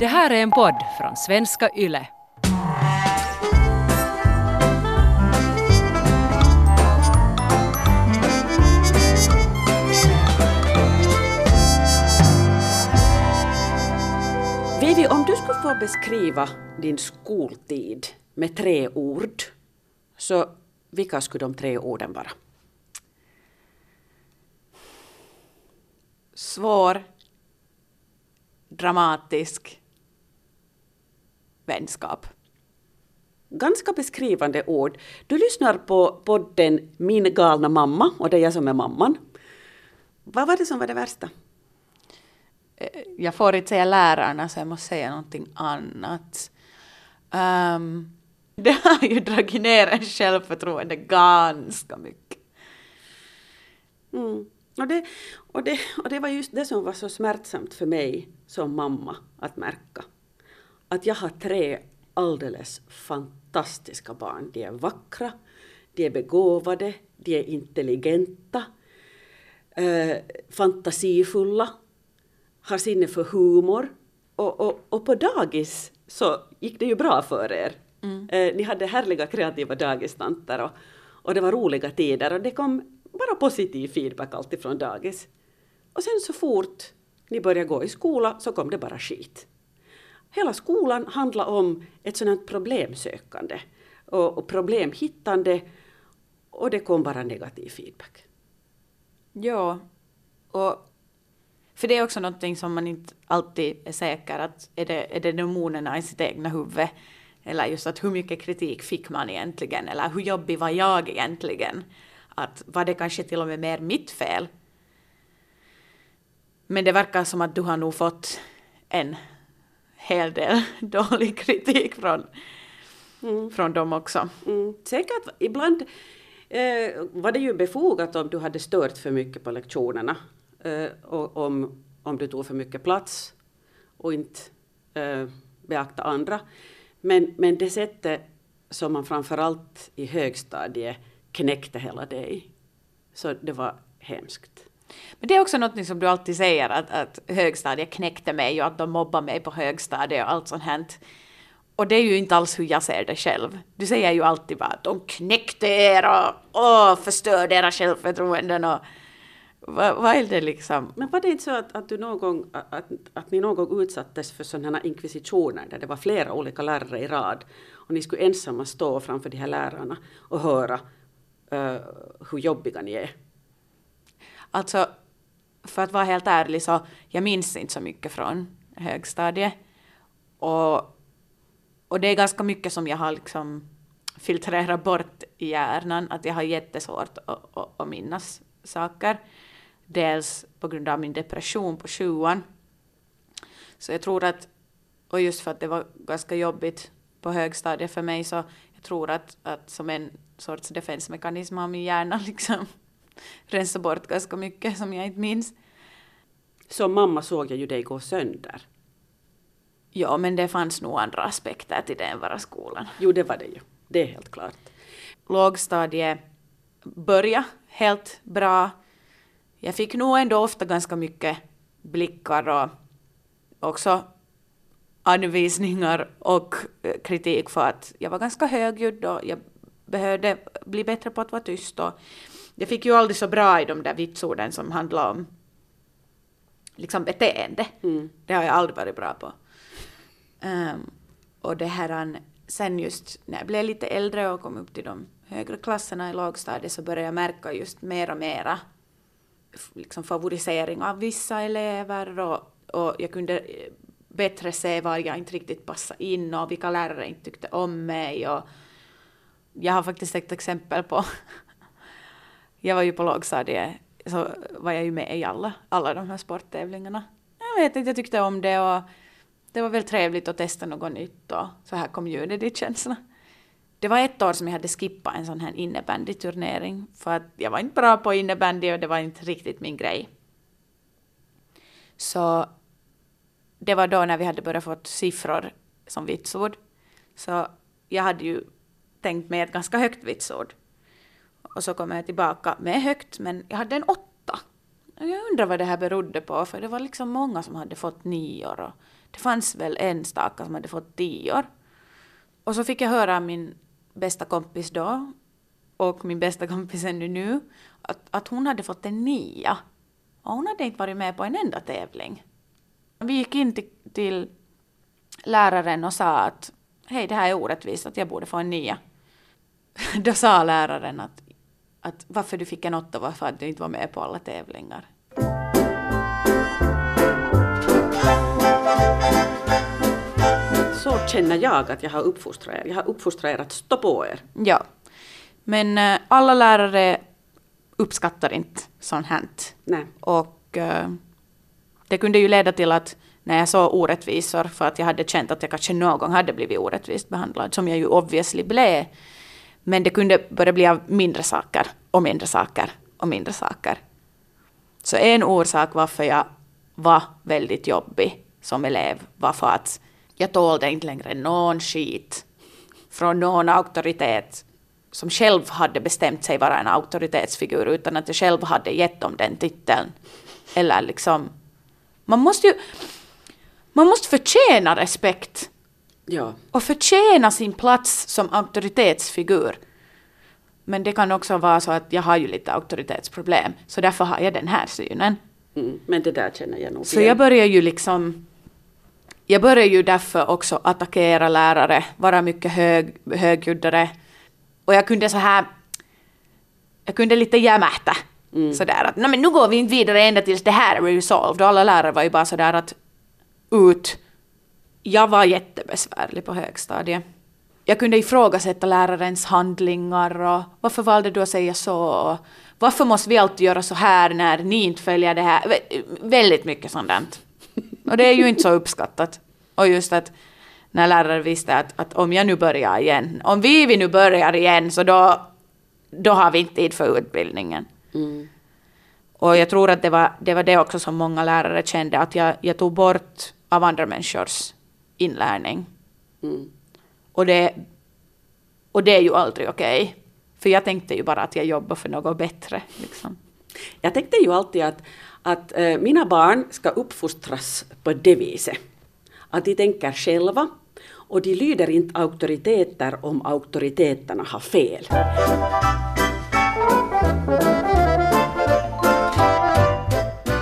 Det här är en podd från svenska YLE. Vivi, om du skulle få beskriva din skoltid med tre ord, så vilka skulle de tre orden vara? svår, dramatisk vänskap. Ganska beskrivande ord. Du lyssnar på podden Min galna mamma och det är jag som är mamman. Vad var det som var det värsta? Eh, Jag får inte säga lärarna så jag måste säga någonting annat. Um, det har ju dragit ner en självförtroende ganska mycket. Mm. Och, det, och, det, och det var just det som var så smärtsamt för mig som mamma att märka. Att jag har tre alldeles fantastiska barn. De är vackra, de är begåvade, de är intelligenta, eh, fantasifulla, har sinne för humor. Och, och, och på dagis så gick det ju bra för er. Eh, ni hade härliga kreativa dagistanter och, och det var roliga tider och det kom bara positiv feedback alltid från dagis. Och sen så fort ni började gå i skola så kom det bara skit. Hela skolan handlar om ett sådant problemsökande och, och problemhittande och det kom bara negativ feedback. Ja, och för det är också någonting som man inte alltid är säker att är det, är det demonerna i sitt egna huvud eller just att hur mycket kritik fick man egentligen eller hur jobbig var jag egentligen? Att var det kanske till och med mer mitt fel? Men det verkar som att du har nog fått en hel del dålig kritik från, från dem också. Mm. Säkert ibland eh, var det ju befogat om du hade stört för mycket på lektionerna eh, och om, om du tog för mycket plats och inte eh, beakta andra. Men, men det sättet som man framförallt i högstadiet knäckte hela dig, så det var hemskt. Men det är också något som du alltid säger att, att högstadiet knäckte mig och att de mobbade mig på högstadiet och allt sånt här. Och det är ju inte alls hur jag ser det själv. Du säger ju alltid bara att de knäckte er och åh, förstörde era självförtroenden och vad, vad är det liksom? Men var det inte så att, att, du någon gång, att, att ni någon gång utsattes för sådana här inkvisitioner där det var flera olika lärare i rad och ni skulle ensamma stå framför de här lärarna och höra uh, hur jobbiga ni är? Alltså, för att vara helt ärlig så jag minns inte så mycket från högstadiet. Och, och det är ganska mycket som jag har liksom filtrerat bort i hjärnan, att jag har jättesvårt att, att, att minnas saker. Dels på grund av min depression på sjuan. Så jag tror att, och just för att det var ganska jobbigt på högstadiet för mig, så jag tror att, att som en sorts defensmekanism har min hjärna liksom rensa bort ganska mycket som jag inte minns. Som mamma såg jag ju dig gå sönder. Ja, men det fanns nog andra aspekter till det än bara skolan. Jo, det var det ju. Det är helt klart. Lågstadiet började helt bra. Jag fick nog ändå ofta ganska mycket blickar och också anvisningar och eh, kritik för att jag var ganska högljudd och jag behövde bli bättre på att vara tyst. Och jag fick ju aldrig så bra i de där vitsorden som handlar om liksom beteende. Mm. Det har jag aldrig varit bra på. Um, och det här, sen just när jag blev lite äldre och kom upp till de högre klasserna i lågstadiet så började jag märka just mera och mera liksom favorisering av vissa elever och, och jag kunde eh, bättre se var jag inte riktigt passade in och vilka lärare inte tyckte om mig. Och jag har faktiskt ett exempel på jag var ju på lågstadiet så var jag ju med i alla, alla de här sporttävlingarna. Jag vet inte, jag tyckte om det och det var väl trevligt att testa något nytt och så här community-känsla. Det var ett år som jag hade skippat en sån här innebandyturnering för att jag var inte bra på innebandy och det var inte riktigt min grej. Så det var då när vi hade börjat få siffror som vitsord. Så jag hade ju tänkt mig ett ganska högt vitsord. Och så kom jag tillbaka med högt, men jag hade en åtta. Jag undrar vad det här berodde på, för det var liksom många som hade fått nior och Det fanns väl en staka som hade fått tior. Och så fick jag höra av min bästa kompis då och min bästa kompis ännu nu att, att hon hade fått en nia. Och hon hade inte varit med på en enda tävling. Vi gick in till, till läraren och sa att hej, det här är orättvist, att jag borde få en nia. Då sa läraren att, att varför du fick en åtta, varför att du inte var med på alla tävlingar. Så känner jag att jag har uppfostrat er. Jag har uppfostrat er att stå på er. Ja. Men äh, alla lärare uppskattar inte sånt här. Nej. Och äh, det kunde ju leda till att när jag såg orättvisor för att jag hade känt att jag kanske någon gång hade blivit orättvist behandlad, som jag ju obviously blev. Men det kunde börja bli av mindre saker och mindre saker och mindre saker. Så en orsak varför jag var väldigt jobbig som elev var för att jag tålde inte längre någon skit från någon auktoritet som själv hade bestämt sig vara en auktoritetsfigur utan att jag själv hade gett dem den titeln. Eller liksom... Man måste ju... Man måste förtjäna respekt. Ja. Och förtjäna sin plats som auktoritetsfigur. Men det kan också vara så att jag har ju lite auktoritetsproblem, så därför har jag den här synen. Mm. Men det där känner jag nog Så jag börjar ju liksom... Jag börjar ju därför också attackera lärare, vara mycket hög, högljuddare. Och jag kunde så här... Jag kunde lite jämähtä. Mm. Sådär att, nej men nu går vi inte vidare ända tills det här är resolved. Och alla lärare var ju bara sådär att ut. Jag var jättebesvärlig på högstadiet. Jag kunde ifrågasätta lärarens handlingar och varför valde du att säga så? Varför måste vi alltid göra så här när ni inte följer det här? Vä väldigt mycket sådant. Och det är ju inte så uppskattat. Och just att när lärare visste att, att om jag nu börjar igen, om vi, vi nu börjar igen så då, då har vi inte tid för utbildningen. Mm. Och jag tror att det var, det var det också som många lärare kände, att jag, jag tog bort av andra människors inlärning. Mm. Och, det, och det är ju aldrig okej. Okay. För jag tänkte ju bara att jag jobbar för något bättre. Liksom. Jag tänkte ju alltid att, att äh, mina barn ska uppfostras på det viset. Att de tänker själva och de lyder inte auktoriteter om auktoriteterna har fel.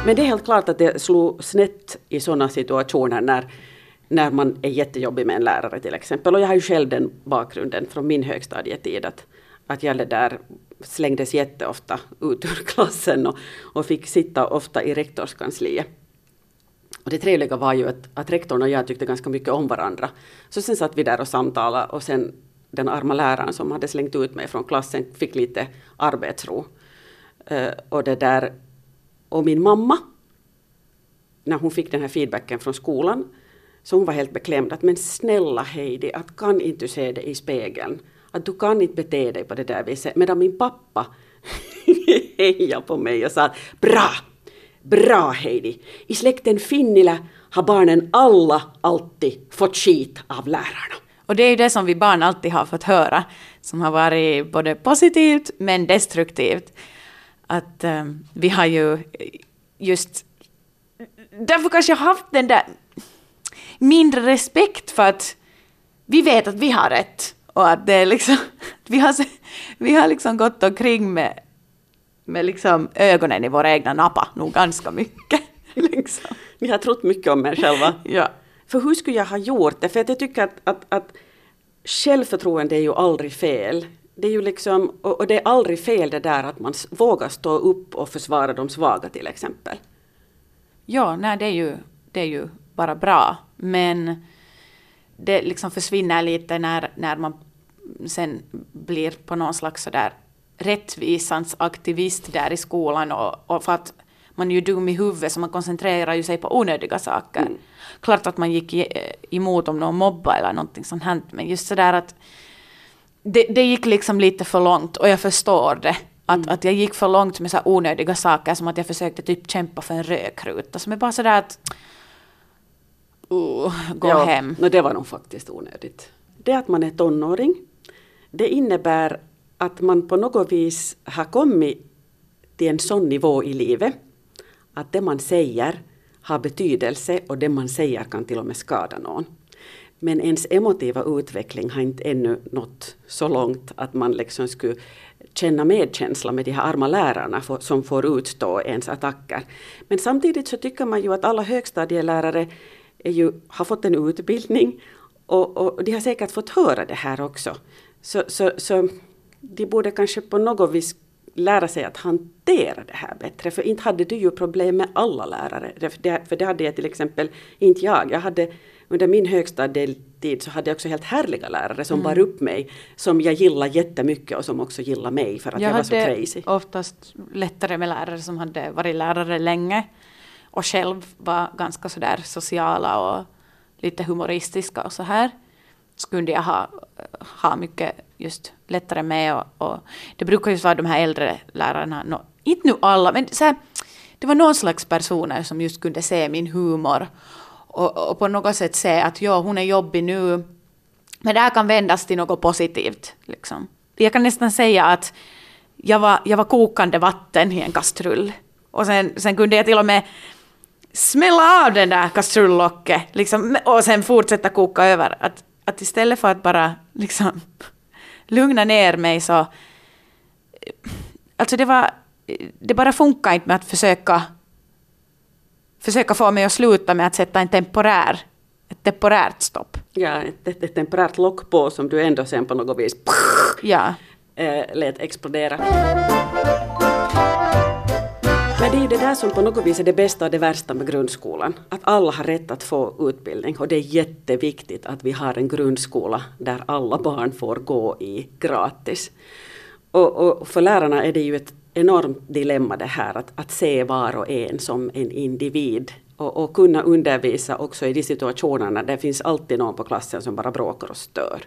Men det är helt klart att det slog snett i sådana situationer när, när man är jättejobbig med en lärare till exempel. Och jag har ju själv den bakgrunden från min högstadietid att, att jag där slängdes jätteofta ut ur klassen och, och fick sitta ofta i rektorskansliet. Och det trevliga var ju att, att rektorn och jag tyckte ganska mycket om varandra. Så sen satt vi där och samtalade och sen den arma läraren som hade slängt ut mig från klassen fick lite arbetsro. Uh, och det där och min mamma, när hon fick den här feedbacken från skolan, så hon var helt beklämd att men snälla Heidi, att kan inte se det i spegeln? Att du kan inte bete dig på det där viset. Medan min pappa hejade på mig och sa bra, bra Heidi. I släkten Finnila har barnen alla alltid fått skit av lärarna. Och det är ju det som vi barn alltid har fått höra, som har varit både positivt men destruktivt att um, vi har ju just därför kanske jag haft den där mindre respekt för att vi vet att vi har rätt och att det är liksom, vi har, vi har liksom gått omkring med, med liksom ögonen i våra egna nappa nog ganska mycket. Liksom. Ni har trott mycket om er själva. ja. För hur skulle jag ha gjort det? För att jag tycker att, att, att självförtroende är ju aldrig fel det är ju liksom, och, det är aldrig fel det där att man vågar stå upp och försvara de svaga till exempel. Ja, nej det är ju, det är ju bara bra. Men det liksom försvinner lite när, när man sen blir på någon slags sådär rättvisans aktivist där i skolan och, och för att man är ju dum i huvudet så man koncentrerar ju sig på onödiga saker. Mm. Klart att man gick emot om någon mobba eller någonting sånt här men just sådär att det, det gick liksom lite för långt och jag förstår det. Att, mm. att jag gick för långt med så onödiga saker som att jag försökte typ kämpa för en rökruta som är bara sådär att uh, gå ja, hem. No, det var nog faktiskt onödigt. Det att man är tonåring, det innebär att man på något vis har kommit till en sån nivå i livet att det man säger, har betydelse och det man säger kan till och med skada någon. Men ens emotiva utveckling har inte ännu nått så långt att man liksom skulle känna medkänsla med de här arma lärarna som får utstå ens attacker. Men samtidigt så tycker man ju att alla högstadielärare är ju, har fått en utbildning och, och, de har säkert fått höra det här också. Så, så, så de borde kanske på något vis lära sig att hantera det här bättre. För inte hade du ju problem med alla lärare. För det hade jag till exempel inte jag. Jag hade under min högstadietid så hade jag också helt härliga lärare som mm. bar upp mig. Som jag gillade jättemycket och som också gillade mig för att jag, jag var så crazy. Jag hade oftast lättare med lärare som hade varit lärare länge. Och själv var ganska sådär sociala och lite humoristiska och så här. Så kunde jag ha, ha mycket just lättare med och, och det brukar ju vara de här äldre lärarna, no, inte nu alla, men så här, det var någon slags personer som just kunde se min humor och, och på något sätt se att ja, hon är jobbig nu, men det här kan vändas till något positivt. Liksom. Jag kan nästan säga att jag var, jag var kokande vatten i en kastrull. Och sen, sen kunde jag till och med smälla av den där kastrullocket liksom, och sen fortsätta koka över. Att, att istället för att bara liksom, lugna ner mig så... Alltså det var... Det bara funkar inte med att försöka försöka få mig att sluta med att sätta en temporär, ett temporärt stopp. Ja, ett, ett, temporärt lock på som du ändå sen på något vis ja. äh, lät explodera. Men det är ju det där som på något vis är det bästa och det värsta med grundskolan. Att alla har rätt att få utbildning och det är jätteviktigt att vi har en grundskola där alla barn får gå i gratis. Och, och för lärarna är det ju ett enormt dilemma det här att, att se var och en som en individ och, och, kunna undervisa också i de situationerna där det finns alltid någon på klassen som bara bråkar och stör.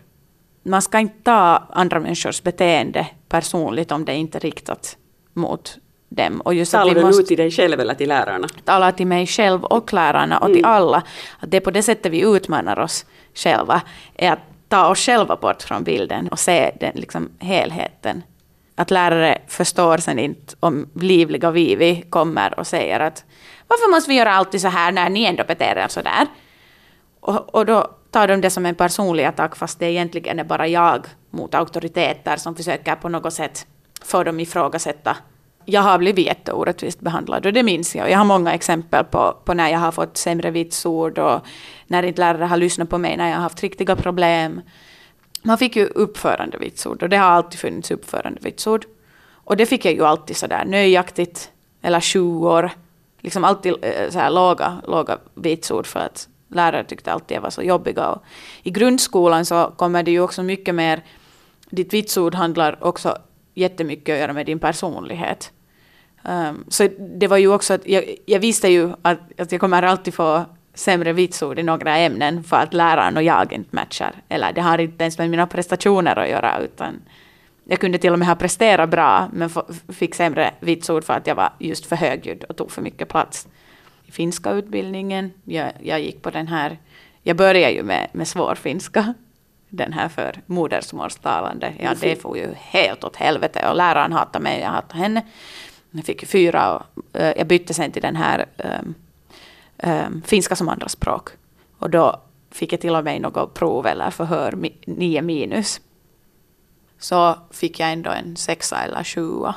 Man ska inte ta andra människors beteende personligt om det inte är riktat mot dem. Och just Talar du nu till dig själv eller till lärarna? Tala till mig själv och lärarna och mm. till alla. Att det är på det sättet vi utmanar oss själva. Är att ta oss själva bort från bilden och se den liksom, helheten att lärare förstår sen inte om livliga Vivi kommer och säger att varför måste vi göra alltid så här när ni ändå beter er så där? Och, och då tar de det som en personlig attack fast det egentligen är bara jag mot auktoriteter som försöker på något sätt få dem ifrågasätta. Jag har blivit jätteorättvist behandlad och det minns jag. Jag har många exempel på, på när jag har fått sämre vitsord och när inte lärare har lyssnat på mig när jag har haft riktiga problem man fick ju uppförandevitsord och det har alltid funnits uppförandevitsord. Och det fick jag ju alltid sådär nöjaktigt, eller sju år. Liksom alltid eh, så här låga, låga vitsord för att lärare tyckte alltid jag var så jobbiga. Och I grundskolan så kommer det ju också mycket mer, ditt vitsord handlar också jättemycket att göra med din personlighet. Um, så det var ju också att jag, jag visste ju att, att jag kommer alltid få sämre vitsord i några ämnen för att läraren och jag inte matchar. Eller det har inte ens med mina prestationer att göra utan jag kunde till och med ha presterat bra men fick sämre vitsord för att jag var just för högljudd och tog för mycket plats. I finska utbildningen, jag, jag gick på den här, jag började ju med, med svår finska, den här för modersmålstalande. Ja, det får ju helt åt helvete och läraren hatade mig, jag hatade henne. Jag fick fyra och uh, jag bytte sen till den här um, um, finska som andraspråk. Och då fick jag till och med något prov eller förhör, nio minus. Så fick jag ändå en sexa eller sjua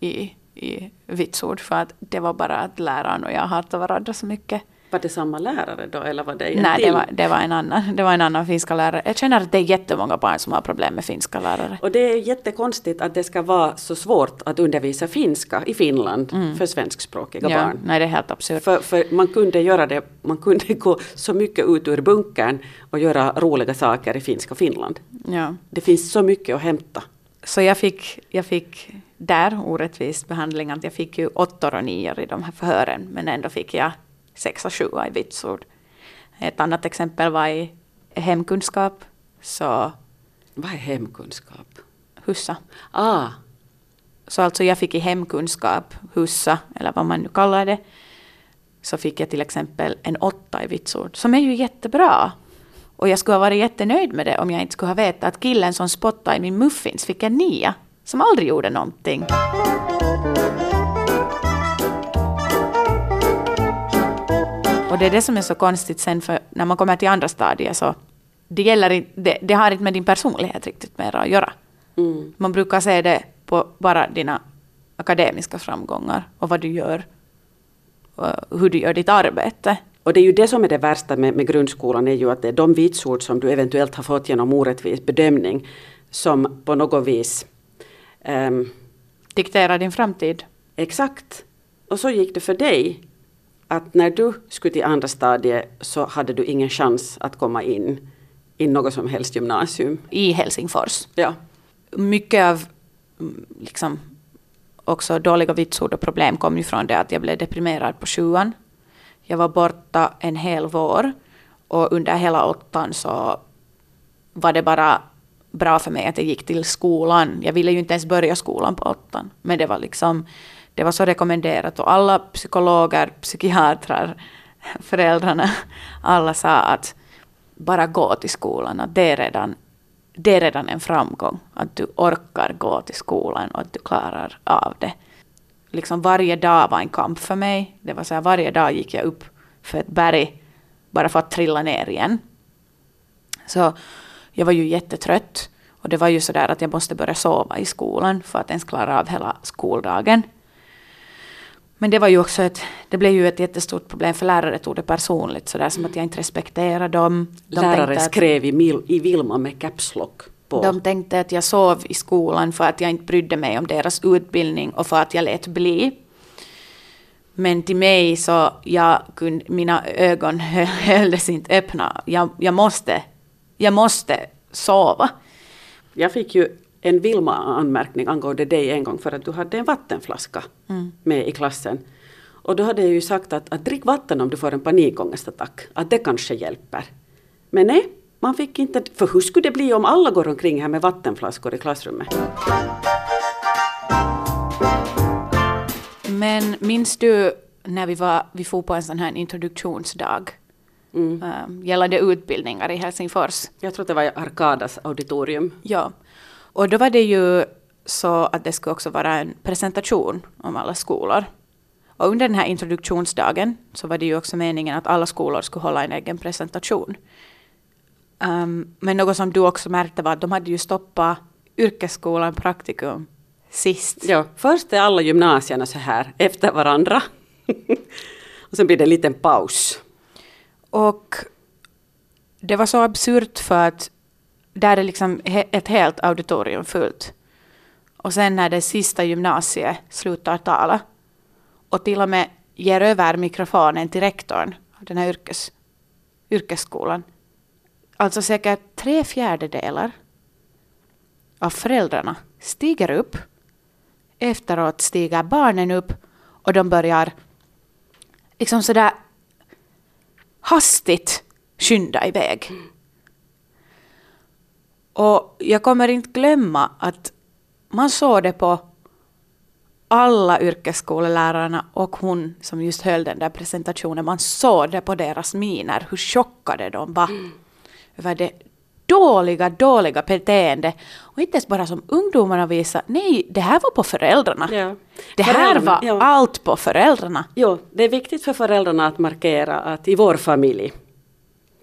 i, i vitsord för att det var bara att läraren och jag hatade varandra så mycket. Var det samma lärare då eller var det en Nej, till? det var, det, var en annan, det var en annan finska lärare. Jag känner att det är jättemånga barn som har problem med finska lärare. Och det är jättekonstigt att det ska vara så svårt att undervisa finska i Finland mm. för svenskspråkiga ja, barn. Nej, det är helt absurt. För, för man kunde göra det, man kunde gå så mycket ut ur bunkern och göra roliga saker i finska Finland. Ja. Det finns så mycket att hämta. Så jag fick, jag fick där orättvis behandling, att jag fick ju åttor och nior i de här förhören, men ändå fick jag sexa, sjua i vitsord. Ett annat exempel var i hemkunskap. Så Vad är hemkunskap? Hussa. Ah. Så alltså jag fick i hemkunskap, hussa, eller vad man nu kallar det, så fick jag till exempel en åtta i vitsord, som är ju jättebra. Och jag skulle ha varit jättenöjd med det om jag inte skulle ha vetat att killen som spottade i min muffins fick en nia, som aldrig gjorde någonting. Och det är det som är så konstigt sen för när man kommer till andra stadier så det, gäller, det, det har inte med din personlighet riktigt mer att göra. Mm. Man brukar se det på bara dina akademiska framgångar och vad du gör och hur du gör ditt arbete. Och det är ju det som är det värsta med, med grundskolan, är ju att det är de vitsord som du eventuellt har fått genom orättvis bedömning som på något vis ehm, Diktera din framtid. Exakt. Och så gick det för dig. Att när du skulle till andra stadiet så hade du ingen chans att komma in i något som helst gymnasium. I Helsingfors. Ja. Mycket av liksom, också dåliga vitsord och problem kom ju från det att jag blev deprimerad på sjuan. Jag var borta en hel vår och under hela åttan så var det bara bra för mig att jag gick till skolan. Jag ville ju inte ens börja skolan på åttan. Men det var liksom, det var så rekommenderat och alla psykologer, psykiatrer, föräldrarna, alla sa att bara gå till skolan, att det är redan, det är redan en framgång. Att du orkar gå till skolan och att du klarar av det. Liksom varje dag var en kamp för mig. Det var så här, varje dag gick jag upp för ett berg bara för att trilla ner igen. Så jag var ju jättetrött. Och det var ju så där att jag måste börja sova i skolan för att ens klara av hela skoldagen. Men det var ju också ett, det blev ju ett jättestort problem för lärare tog det personligt sådär som att jag inte respekterade dem. De Lärare att- skrev i, mil, i Vilma med caps lock på. de tänkte att jag sov i skolan för att jag inte brydde mig om deras utbildning och för att jag lät bli. Men till mig så, jag kunde, mina ögon hö- hölldes inte öppna. Jag, jag, måste, jag måste sova. Jag fick ju en Vilma-anmärkning angående dig en gång för att du hade en vattenflaska med i klassen. Och då hade jag ju sagt att, att drick vatten om du får en panikångestattack, att det kanske hjälper. Men nej, man fick inte, för hur skulle det bli om alla går omkring här med vattenflaskor i klassrummet? Men minns du när vi, var, vi for på en sån här introduktionsdag Mm. äh, gällande utbildningar i Helsingfors? Jag tror det var i Arkadas auditorium. Ja. Och då var det ju så att det skulle också vara en presentation om alla skolor. Och under den här introduktionsdagen så var det ju också meningen att alla skolor skulle hålla en egen presentation. Ehm, men något som du också märkte var att de hade ju stoppat yrkesskolan praktikum sist. Ja, först är alla gymnasierna så här efter varandra. och sen blir det en liten paus. Och det var så absurt för att där är liksom ett helt auditorium fullt. Och sen när det sista gymnasiet slutar tala och till och med ger över mikrofonen till rektorn av den här yrkes, yrkesskolan. Alltså säkert tre fjärdedelar av föräldrarna stiger upp. Efteråt stiger barnen upp och de börjar liksom sådär hastigt skynda iväg. Mm. Och jag kommer inte glömma att man såg det på alla yrkesskolelärarna och hon som just höll den där presentationen. Man såg det på deras miner hur chockade de var över det dåliga, dåliga beteende. Och inte ens bara som ungdomarna visade. Nej, det här var på föräldrarna. Ja. Det här var ja. allt på föräldrarna. Jo, det är viktigt för föräldrarna att markera att i vår familj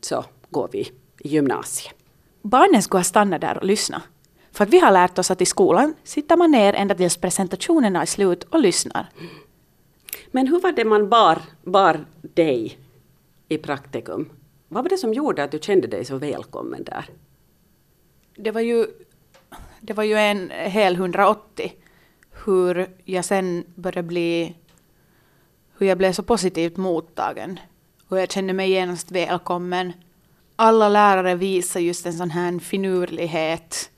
så går vi i gymnasiet. Barnen skulle ha stannat där och lyssna. För att vi har lärt oss att i skolan sitter man ner ända tills presentationerna är slut och lyssnar. Men hur var det man bar, bar dig i praktikum? Vad var det som gjorde att du kände dig så välkommen där? Det var ju, det var ju en hel 180 hur jag sen började bli, hur jag blev så positivt mottagen. Och jag kände mig genast välkommen. Alla lärare visar just en sån här finurlighet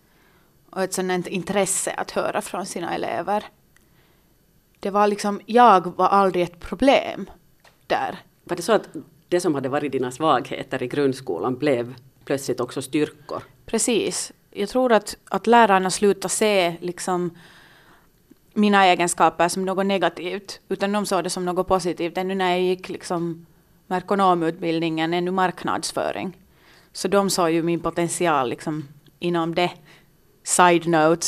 och ett sånt intresse att höra från sina elever. Det var liksom, jag var aldrig ett problem där. Var det så att det som hade varit dina svagheter i grundskolan blev plötsligt också styrkor? Precis. Jag tror att, att lärarna slutar se liksom mina egenskaper som något negativt, utan de såg det som något positivt. Ännu när jag gick liksom merkonomutbildningen, ännu marknadsföring. Så de såg ju min potential liksom inom det. Side note,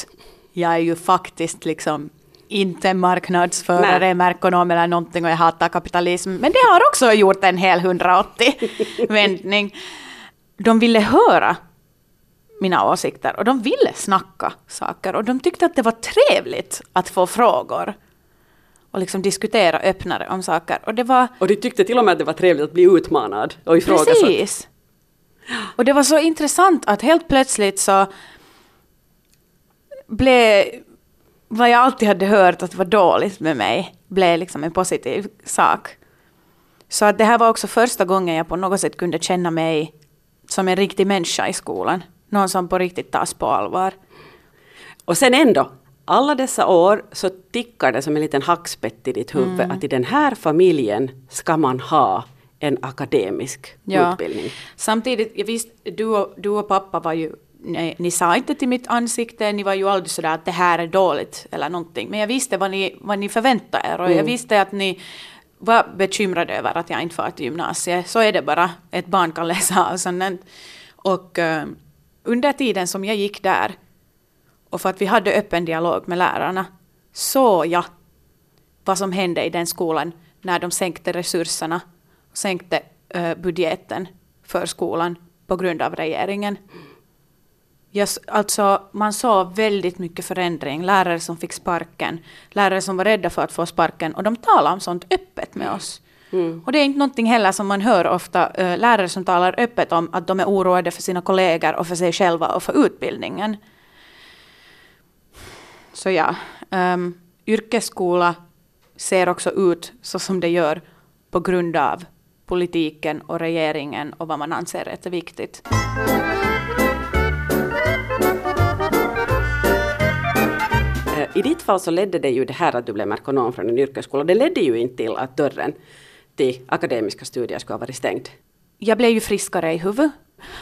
jag är ju faktiskt liksom inte marknadsförare, merkonom eller någonting och jag hatar kapitalism. Men det har också gjort en hel 180-vändning. De ville höra mina åsikter och de ville snacka saker och de tyckte att det var trevligt att få frågor och liksom diskutera öppnare om saker. Och det var... Och de tyckte till och med att det var trevligt att bli utmanad och ifrågasatt. Precis. Och det var så intressant att helt plötsligt så blev vad jag alltid hade hört att var dåligt med mig blev liksom en positiv sak. Så att det här var också första gången jag på något sätt kunde känna mig som en riktig människa i skolan. Någon som på riktigt tas på allvar. Och sen ändå, alla dessa år så tickar det som en liten hackspett i ditt huvud mm. att i den här familjen ska man ha en akademisk ja. utbildning. Samtidigt, jag visste, du och, du och pappa var ju ni, ni sa inte till mitt ansikte, ni var ju aldrig sådär att det här är dåligt eller någonting. Men jag visste vad ni, vad ni förväntade er och mm. jag visste att ni var bekymrade över att jag inte far till gymnasiet. Så är det bara, ett barn kan läsa av sånt. Och uh, under tiden som jag gick där och för att vi hade öppen dialog med lärarna såg jag vad som hände i den skolan när de sänkte resurserna, sänkte uh, budgeten för skolan på grund av regeringen. Yes, alltså, man såg väldigt mycket förändring. Lärare som fick sparken, lärare som var rädda för att få sparken. Och de talade om sånt öppet med oss. Mm. Och det är inte någonting heller som man hör ofta, äh, lärare som talar öppet om att de är oroade för sina kollegor och för sig själva och för utbildningen. Så ja, ähm, yrkesskola ser också ut så som det gör på grund av politiken och regeringen och vad man anser är viktigt. I ditt fall så ledde det ju det här att du blev merkonom från en yrkesskola, det ledde ju inte till att dörren till akademiska studier skulle ha varit stängd. Jag blev ju friskare i huvudet.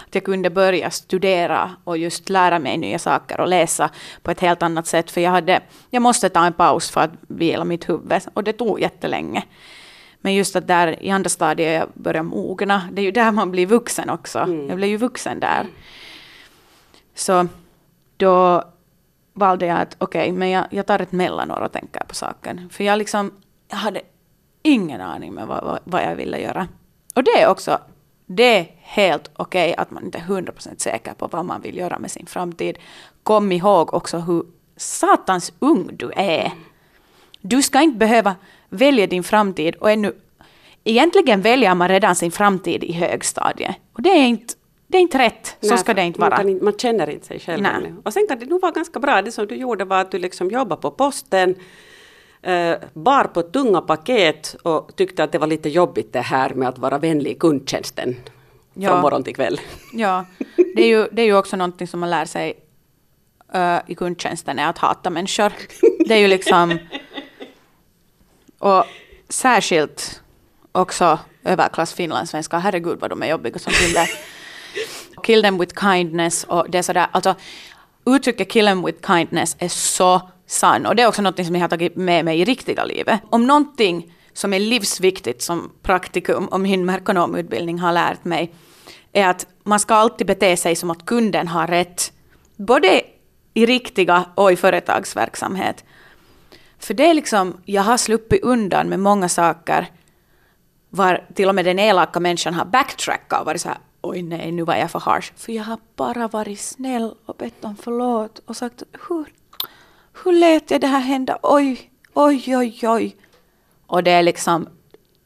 Att jag kunde börja studera och just lära mig nya saker och läsa på ett helt annat sätt. För jag, hade, jag måste ta en paus för att vila mitt huvud och det tog jättelänge. Men just att där i andra stadiet jag började mogna, det är ju där man blir vuxen också. Mm. Jag blev ju vuxen där. Så då valde jag att okej, okay, men jag, jag tar ett mellanår och tänker på saken. För jag liksom, jag hade ingen aning med vad, vad, vad jag ville göra. Och det är också, det är helt okej okay att man inte är hundra procent säker på vad man vill göra med sin framtid. Kom ihåg också hur satans ung du är. Du ska inte behöva välja din framtid och ännu Egentligen väljer man redan sin framtid i högstadiet. Och det är inte det är inte rätt, så Nej, ska det inte vara. Man, inte, man känner inte sig själv ännu. Och sen kan det nog vara ganska bra, det som du gjorde var att du liksom jobbade på posten, eh, bar på tunga paket och tyckte att det var lite jobbigt det här med att vara vänlig i kundtjänsten ja. från morgon till kväll. Ja, det är ju, det är ju också någonting som man lär sig uh, i kundtjänsten, är att hata människor. Det är ju liksom... Och särskilt också överklass finlandssvenskar, herregud vad de är jobbiga som kunde kill them with kindness och det är sådär, alltså uttrycket kill them with kindness är så sann och det är också något som jag har tagit med mig i riktiga livet. Om någonting som är livsviktigt som praktikum och min merkonomutbildning har lärt mig är att man ska alltid bete sig som att kunden har rätt. Både i riktiga och i företagsverksamhet. För det är liksom, jag har sluppit undan med många saker var till och med den elaka människan har backtrackat och varit så här oj nej, nu var jag för harsh. För jag har bara varit snäll och bett om förlåt och sagt hur, hur lät jag det här hända? Oj, oj, oj, oj. Och det är liksom,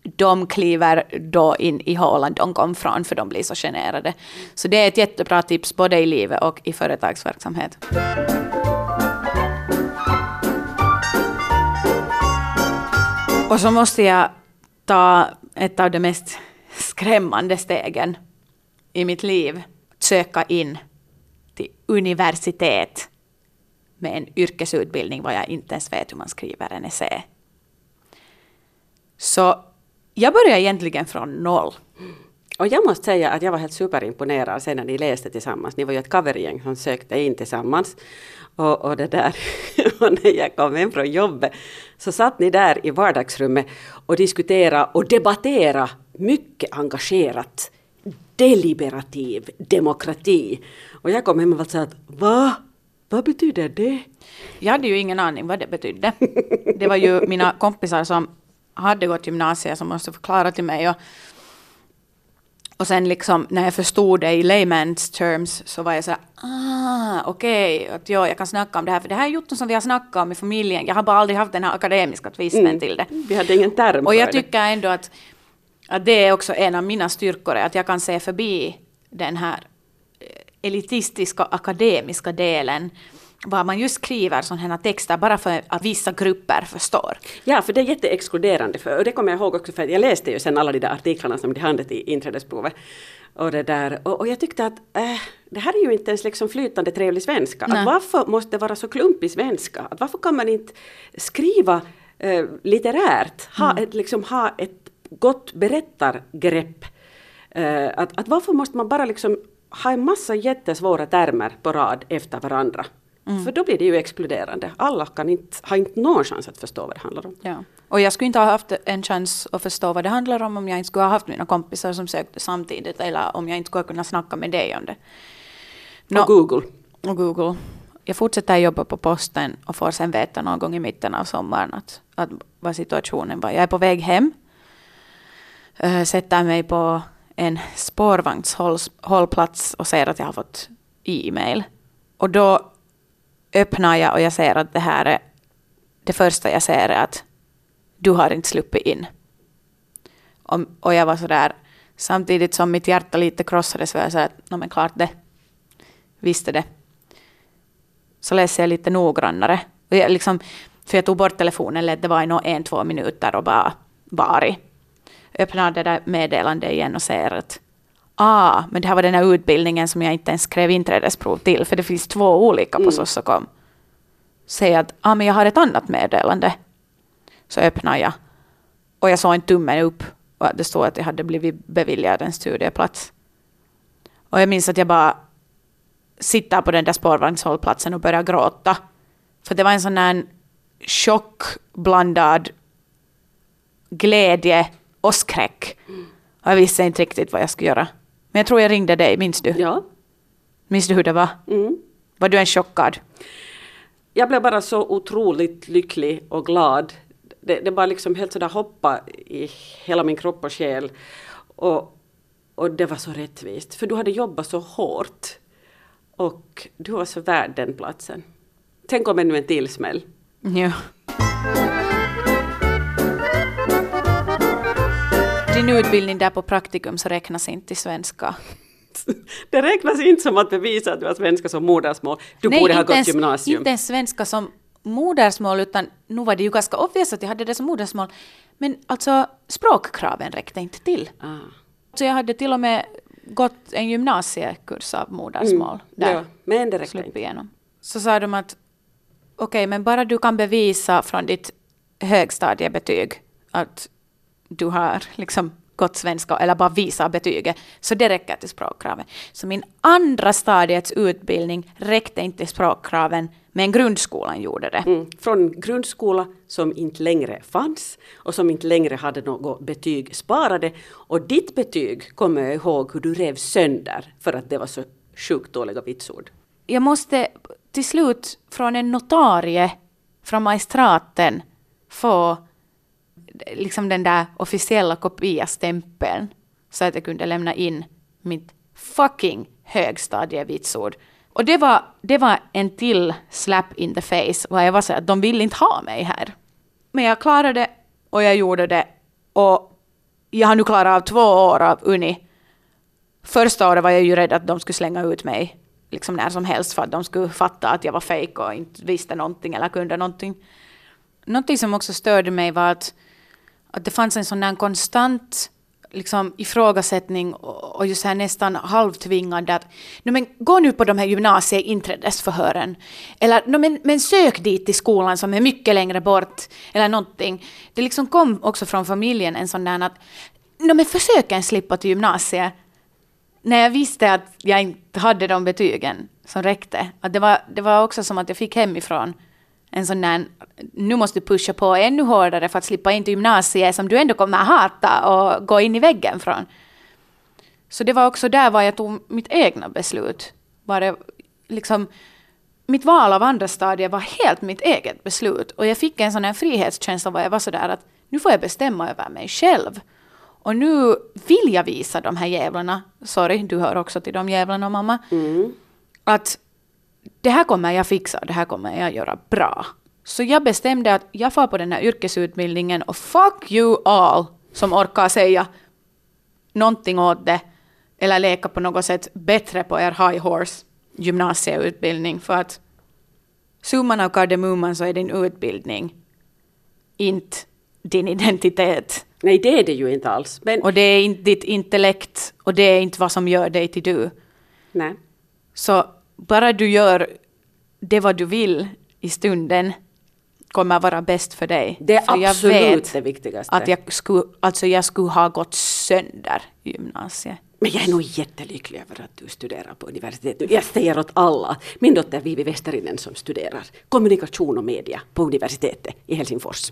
de kliver då in i hålan de kom från för de blir så generade. Så det är ett jättebra tips både i livet och i företagsverksamhet. Och så måste jag ta ett av de mest skrämmande stegen i mitt liv söka in till universitet med en yrkesutbildning var jag inte ens vet hur man skriver en essä. Så jag började egentligen från noll. Och jag måste säga att jag var helt superimponerad sen när ni läste tillsammans. Ni var ju ett covergäng som sökte in tillsammans. Och, och det där, och när jag kom hem från jobbet så satt ni där i vardagsrummet och diskuterade och debatterade mycket engagerat deliberativ demokrati. Och jag kom hem och var så att va? Vad betyder det? Jag hade ju ingen aning vad det betydde. Det var ju mina kompisar som hade gått gymnasiet som måste förklara till mig. Och, och sen liksom när jag förstod det i layman's terms så var jag så här, ah, okej, okay, att ja, jag kan snacka om det här, för det här är ju som vi har snackat om i familjen. Jag har bara aldrig haft den här akademiska tvisten mm. till det. Vi hade ingen term Och jag tycker ändå att, att det är också en av mina styrkor, att jag kan se förbi den här elitistiska akademiska delen var man just skriver sådana texter bara för att vissa grupper förstår. Ja, för det är jätteexkluderande. För, och det kommer jag ihåg också för jag läste ju sen alla de där artiklarna som de hade till inträdesprovet. Och, det där, och, och jag tyckte att äh, det här är ju inte ens liksom flytande trevlig svenska. Att varför måste det vara så klumpig svenska? Att varför kan man inte skriva äh, litterärt? Ha, mm. ett, liksom, ha ett gott berättargrepp? Äh, att, att varför måste man bara liksom ha en massa jättesvåra termer på rad efter varandra? Mm. För då blir det ju exploderande. Alla kan inte, har inte någon chans att förstå vad det handlar om. Ja. Och jag skulle inte ha haft en chans att förstå vad det handlar om om jag inte skulle ha haft mina kompisar som sökte samtidigt eller om jag inte skulle kunna snacka med dig om det. No, och Google. Och Google. Jag fortsätter jobba på posten och får sen veta någon gång i mitten av sommaren att, att vad situationen var. Jag är på väg hem. Äh, sätter mig på en spårvagnshållplats och ser att jag har fått e-mail. Och då öppnar jag och jag ser att det här är det första jag ser är att du har inte sluppit in. Och, och jag var sådär, samtidigt som mitt hjärta lite krossades var jag så att, no, men klart det, visste det. Så läser jag lite noggrannare. Och jag liksom, för jag tog bort telefonen, lät det vara i no, en, två minuter och bara var Öppnar det där meddelandet igen och ser att ah, men det här var den här utbildningen som jag inte ens skrev inträdesprov till, för det finns två olika på mm. Sossokom. Säger att ah, men jag har ett annat meddelande. Så öppnar jag. Och jag såg en tumme upp och det stod att jag hade blivit beviljad en studieplats. Och jag minns att jag bara sitter på den där spårvagnshållplatsen och börjar gråta. För det var en sån här chockblandad glädje och skräck. Och jag visste inte riktigt vad jag skulle göra. Men jag tror jag ringde dig, minns du? Ja. Minns du hur det var? Mm. Var du en chockad? Jag blev bara så otroligt lycklig och glad. Det, det bara liksom helt sådär hoppa i hela min kropp och själ. Och, och det var så rättvist, för du hade jobbat så hårt. Och du var så värd den platsen. Tänk om ännu en till smäll. Ja. Din utbildning där på praktikum så räknas inte i svenska. Det räknas inte som att bevisa att du har svenska som modersmål. Du Nej, borde ha gått ens, gymnasium. inte ens svenska som modersmål, utan nu var det ju ganska obvious att jag hade det som modersmål. Men alltså språkkraven räckte inte till. Ah. Så jag hade till och med gått en gymnasiekurs av modersmål. Mm, där. Ja, men det räckte inte. Igenom. Så sa de att okej, okay, men bara du kan bevisa från ditt högstadiebetyg att du har liksom gått svenska eller bara visa betyget. Så det räcker till språkkraven. Så min andra stadiets utbildning räckte inte till språkkraven, men grundskolan gjorde det. Mm. Från grundskola som inte längre fanns och som inte längre hade något betyg sparade. Och ditt betyg kommer jag ihåg hur du rev sönder för att det var så sjukt dåliga vitsord. Jag måste till slut från en notarie från magistraten få liksom den där officiella kopiastämpeln så att jag kunde lämna in mitt fucking högstadievitsord. Och det var, det var en till slap in the face, och jag var så att de vill inte ha mig här. Men jag klarade det och jag gjorde det och jag har nu klarat av två år av uni. Första året var jag ju rädd att de skulle slänga ut mig liksom när som helst för att de skulle fatta att jag var fejk och inte visste någonting eller kunde någonting. Någonting som också störde mig var att att det fanns en sån där konstant liksom, ifrågasättning och, och just här nästan halvtvingande att no, men gå nu på de här gymnasieinträdesförhören. Eller no, men, men sök dit till skolan som är mycket längre bort. Eller någonting. Det liksom kom också från familjen en sån där att no, men försök en slippa till gymnasiet. När jag visste att jag inte hade de betygen som räckte. Att det, var, det var också som att jag fick hemifrån en sån där, nu måste du pusha på ännu hårdare för att slippa in till gymnasiet som du ändå kommer hata och gå in i väggen från. Så det var också där var jag tog mitt egna beslut. Var det liksom mitt val av andra stadiet var helt mitt eget beslut. Och jag fick en sån här frihetskänsla var jag var sådär att nu får jag bestämma över mig själv. Och nu vill jag visa de här jävlarna, sorry, du hör också till de jävlarna mamma, Mm. att det här kommer jag fixa, det här kommer jag göra bra. Så jag bestämde att jag får på den här yrkesutbildningen och fuck you all som orkar säga någonting åt det eller leka på något sätt bättre på er high horse gymnasieutbildning för att summan av kardemumman så är din utbildning inte din identitet. Nej, det är det ju inte alls. Men, Och det är inte ditt intellekt och det är inte vad som gör dig till du. nej. Så bara du gör det vad du vill i stunden kommer vara bäst för dig. Det är för jag absolut vet det viktigaste. att jag skulle, alltså jag skulle ha gått sönder i gymnasiet. Men jag är nog jättelycklig över att du studerar på universitetet. Jag säger åt alla. Min dotter Vivi Westerinen som studerar kommunikation och media på universitetet i Helsingfors.